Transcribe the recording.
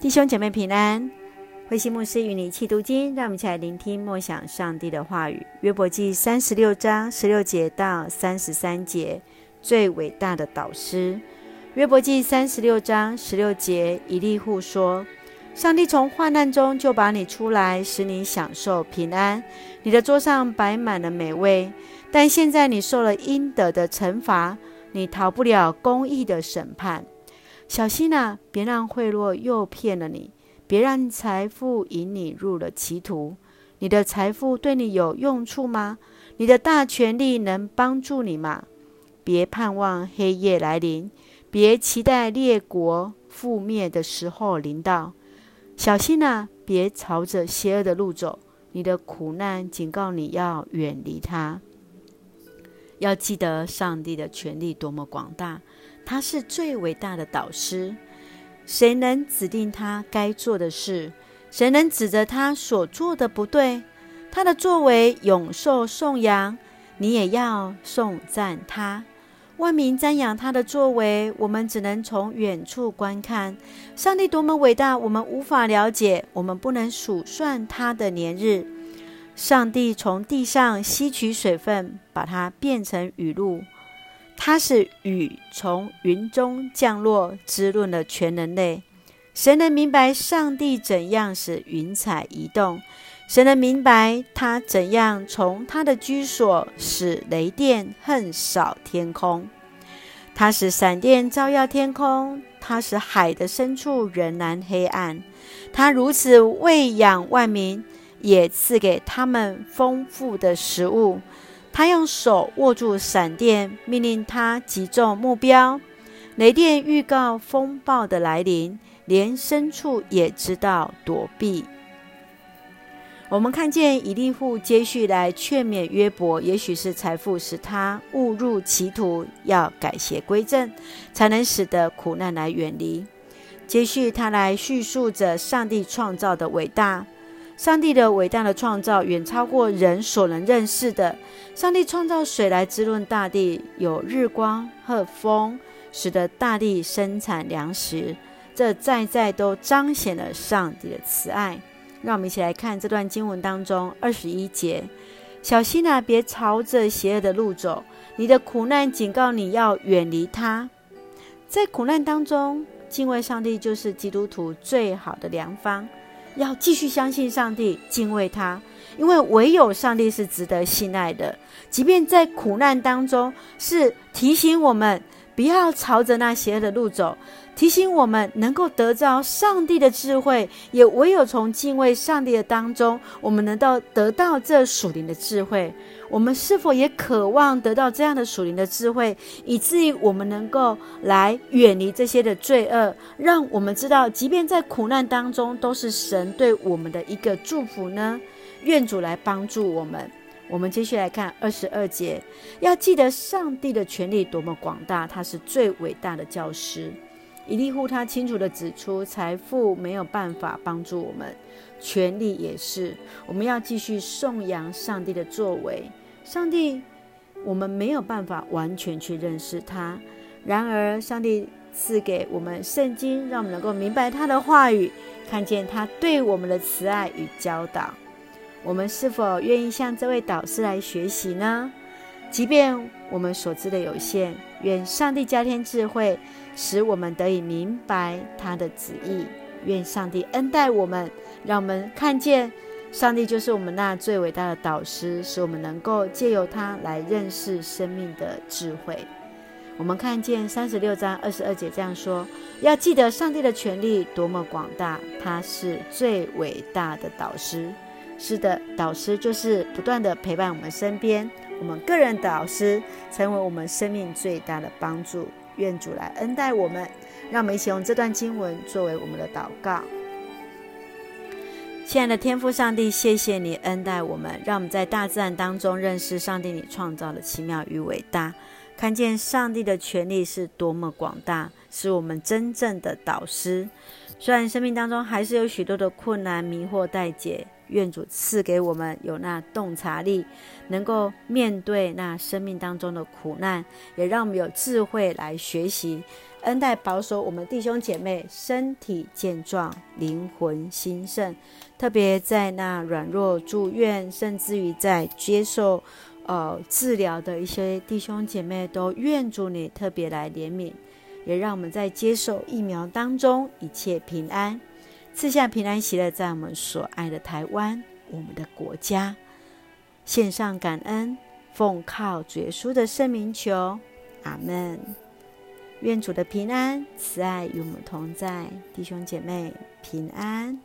弟兄姐妹平安，慧馨牧师与你一起读经，让我们一起来聆听默想上帝的话语。约伯记三十六章十六节到三十三节，最伟大的导师。约伯记三十六章十六节，以利户说：“上帝从患难中就把你出来，使你享受平安。你的桌上摆满了美味，但现在你受了应得的惩罚，你逃不了公义的审判。”小心呐，别让贿赂诱骗了你，别让财富引你入了歧途。你的财富对你有用处吗？你的大权力能帮助你吗？别盼望黑夜来临，别期待列国覆灭的时候临到。小心呐，别朝着邪恶的路走。你的苦难警告你要远离它。要记得上帝的权力多么广大。他是最伟大的导师，谁能指定他该做的事？谁能指责他所做的不对？他的作为永受颂扬，你也要颂赞他。万民瞻仰他的作为，我们只能从远处观看。上帝多么伟大，我们无法了解，我们不能数算他的年日。上帝从地上吸取水分，把它变成雨露。他是雨从云中降落，滋润了全人类。谁能明白上帝怎样使云彩移动？谁能明白他怎样从他的居所使雷电横扫天空？他使闪电照耀天空，他使海的深处仍然黑暗。他如此喂养万民，也赐给他们丰富的食物。他用手握住闪电，命令他击中目标。雷电预告风暴的来临，连牲畜也知道躲避。我们看见以利户接续来劝勉约伯，也许是财富使他误入歧途，要改邪归正，才能使得苦难来远离。接续他来叙述着上帝创造的伟大。上帝的伟大的创造远超过人所能认识的。上帝创造水来滋润大地，有日光和风，使得大地生产粮食。这在在都彰显了上帝的慈爱。让我们一起来看这段经文当中二十一节：小心啊，别朝着邪恶的路走。你的苦难警告你要远离它。在苦难当中，敬畏上帝就是基督徒最好的良方。要继续相信上帝，敬畏他，因为唯有上帝是值得信赖的。即便在苦难当中，是提醒我们不要朝着那邪恶的路走，提醒我们能够得着上帝的智慧。也唯有从敬畏上帝的当中，我们能够得到这属灵的智慧。我们是否也渴望得到这样的属灵的智慧，以至于我们能够来远离这些的罪恶，让我们知道，即便在苦难当中，都是神对我们的一个祝福呢？愿主来帮助我们。我们继续来看二十二节，要记得上帝的权力多么广大，他是最伟大的教师。以利户他清楚地指出，财富没有办法帮助我们，权力也是。我们要继续颂扬上帝的作为。上帝，我们没有办法完全去认识他。然而，上帝赐给我们圣经，让我们能够明白他的话语，看见他对我们的慈爱与教导。我们是否愿意向这位导师来学习呢？即便我们所知的有限，愿上帝加添智慧，使我们得以明白他的旨意。愿上帝恩待我们，让我们看见。上帝就是我们那最伟大的导师，使我们能够借由他来认识生命的智慧。我们看见三十六章二十二节这样说：要记得上帝的权力多么广大，他是最伟大的导师。是的，导师就是不断的陪伴我们身边，我们个人的导师成为我们生命最大的帮助。愿主来恩待我们，让我们一起用这段经文作为我们的祷告。亲爱的天父上帝，谢谢你恩待我们，让我们在大自然当中认识上帝你创造的奇妙与伟大，看见上帝的权力是多么广大，是我们真正的导师。虽然生命当中还是有许多的困难、迷惑待解，愿主赐给我们有那洞察力，能够面对那生命当中的苦难，也让我们有智慧来学习，恩待保守我们弟兄姐妹身体健壮、灵魂兴盛，特别在那软弱住院，甚至于在接受呃治疗的一些弟兄姐妹，都愿主你特别来怜悯，也让我们在接受疫苗当中一切平安，赐下平安喜乐，在我们所爱的台湾，我们的国家，献上感恩，奉靠主耶稣的圣名求，阿门。愿主的平安、慈爱与我们同在，弟兄姐妹平安。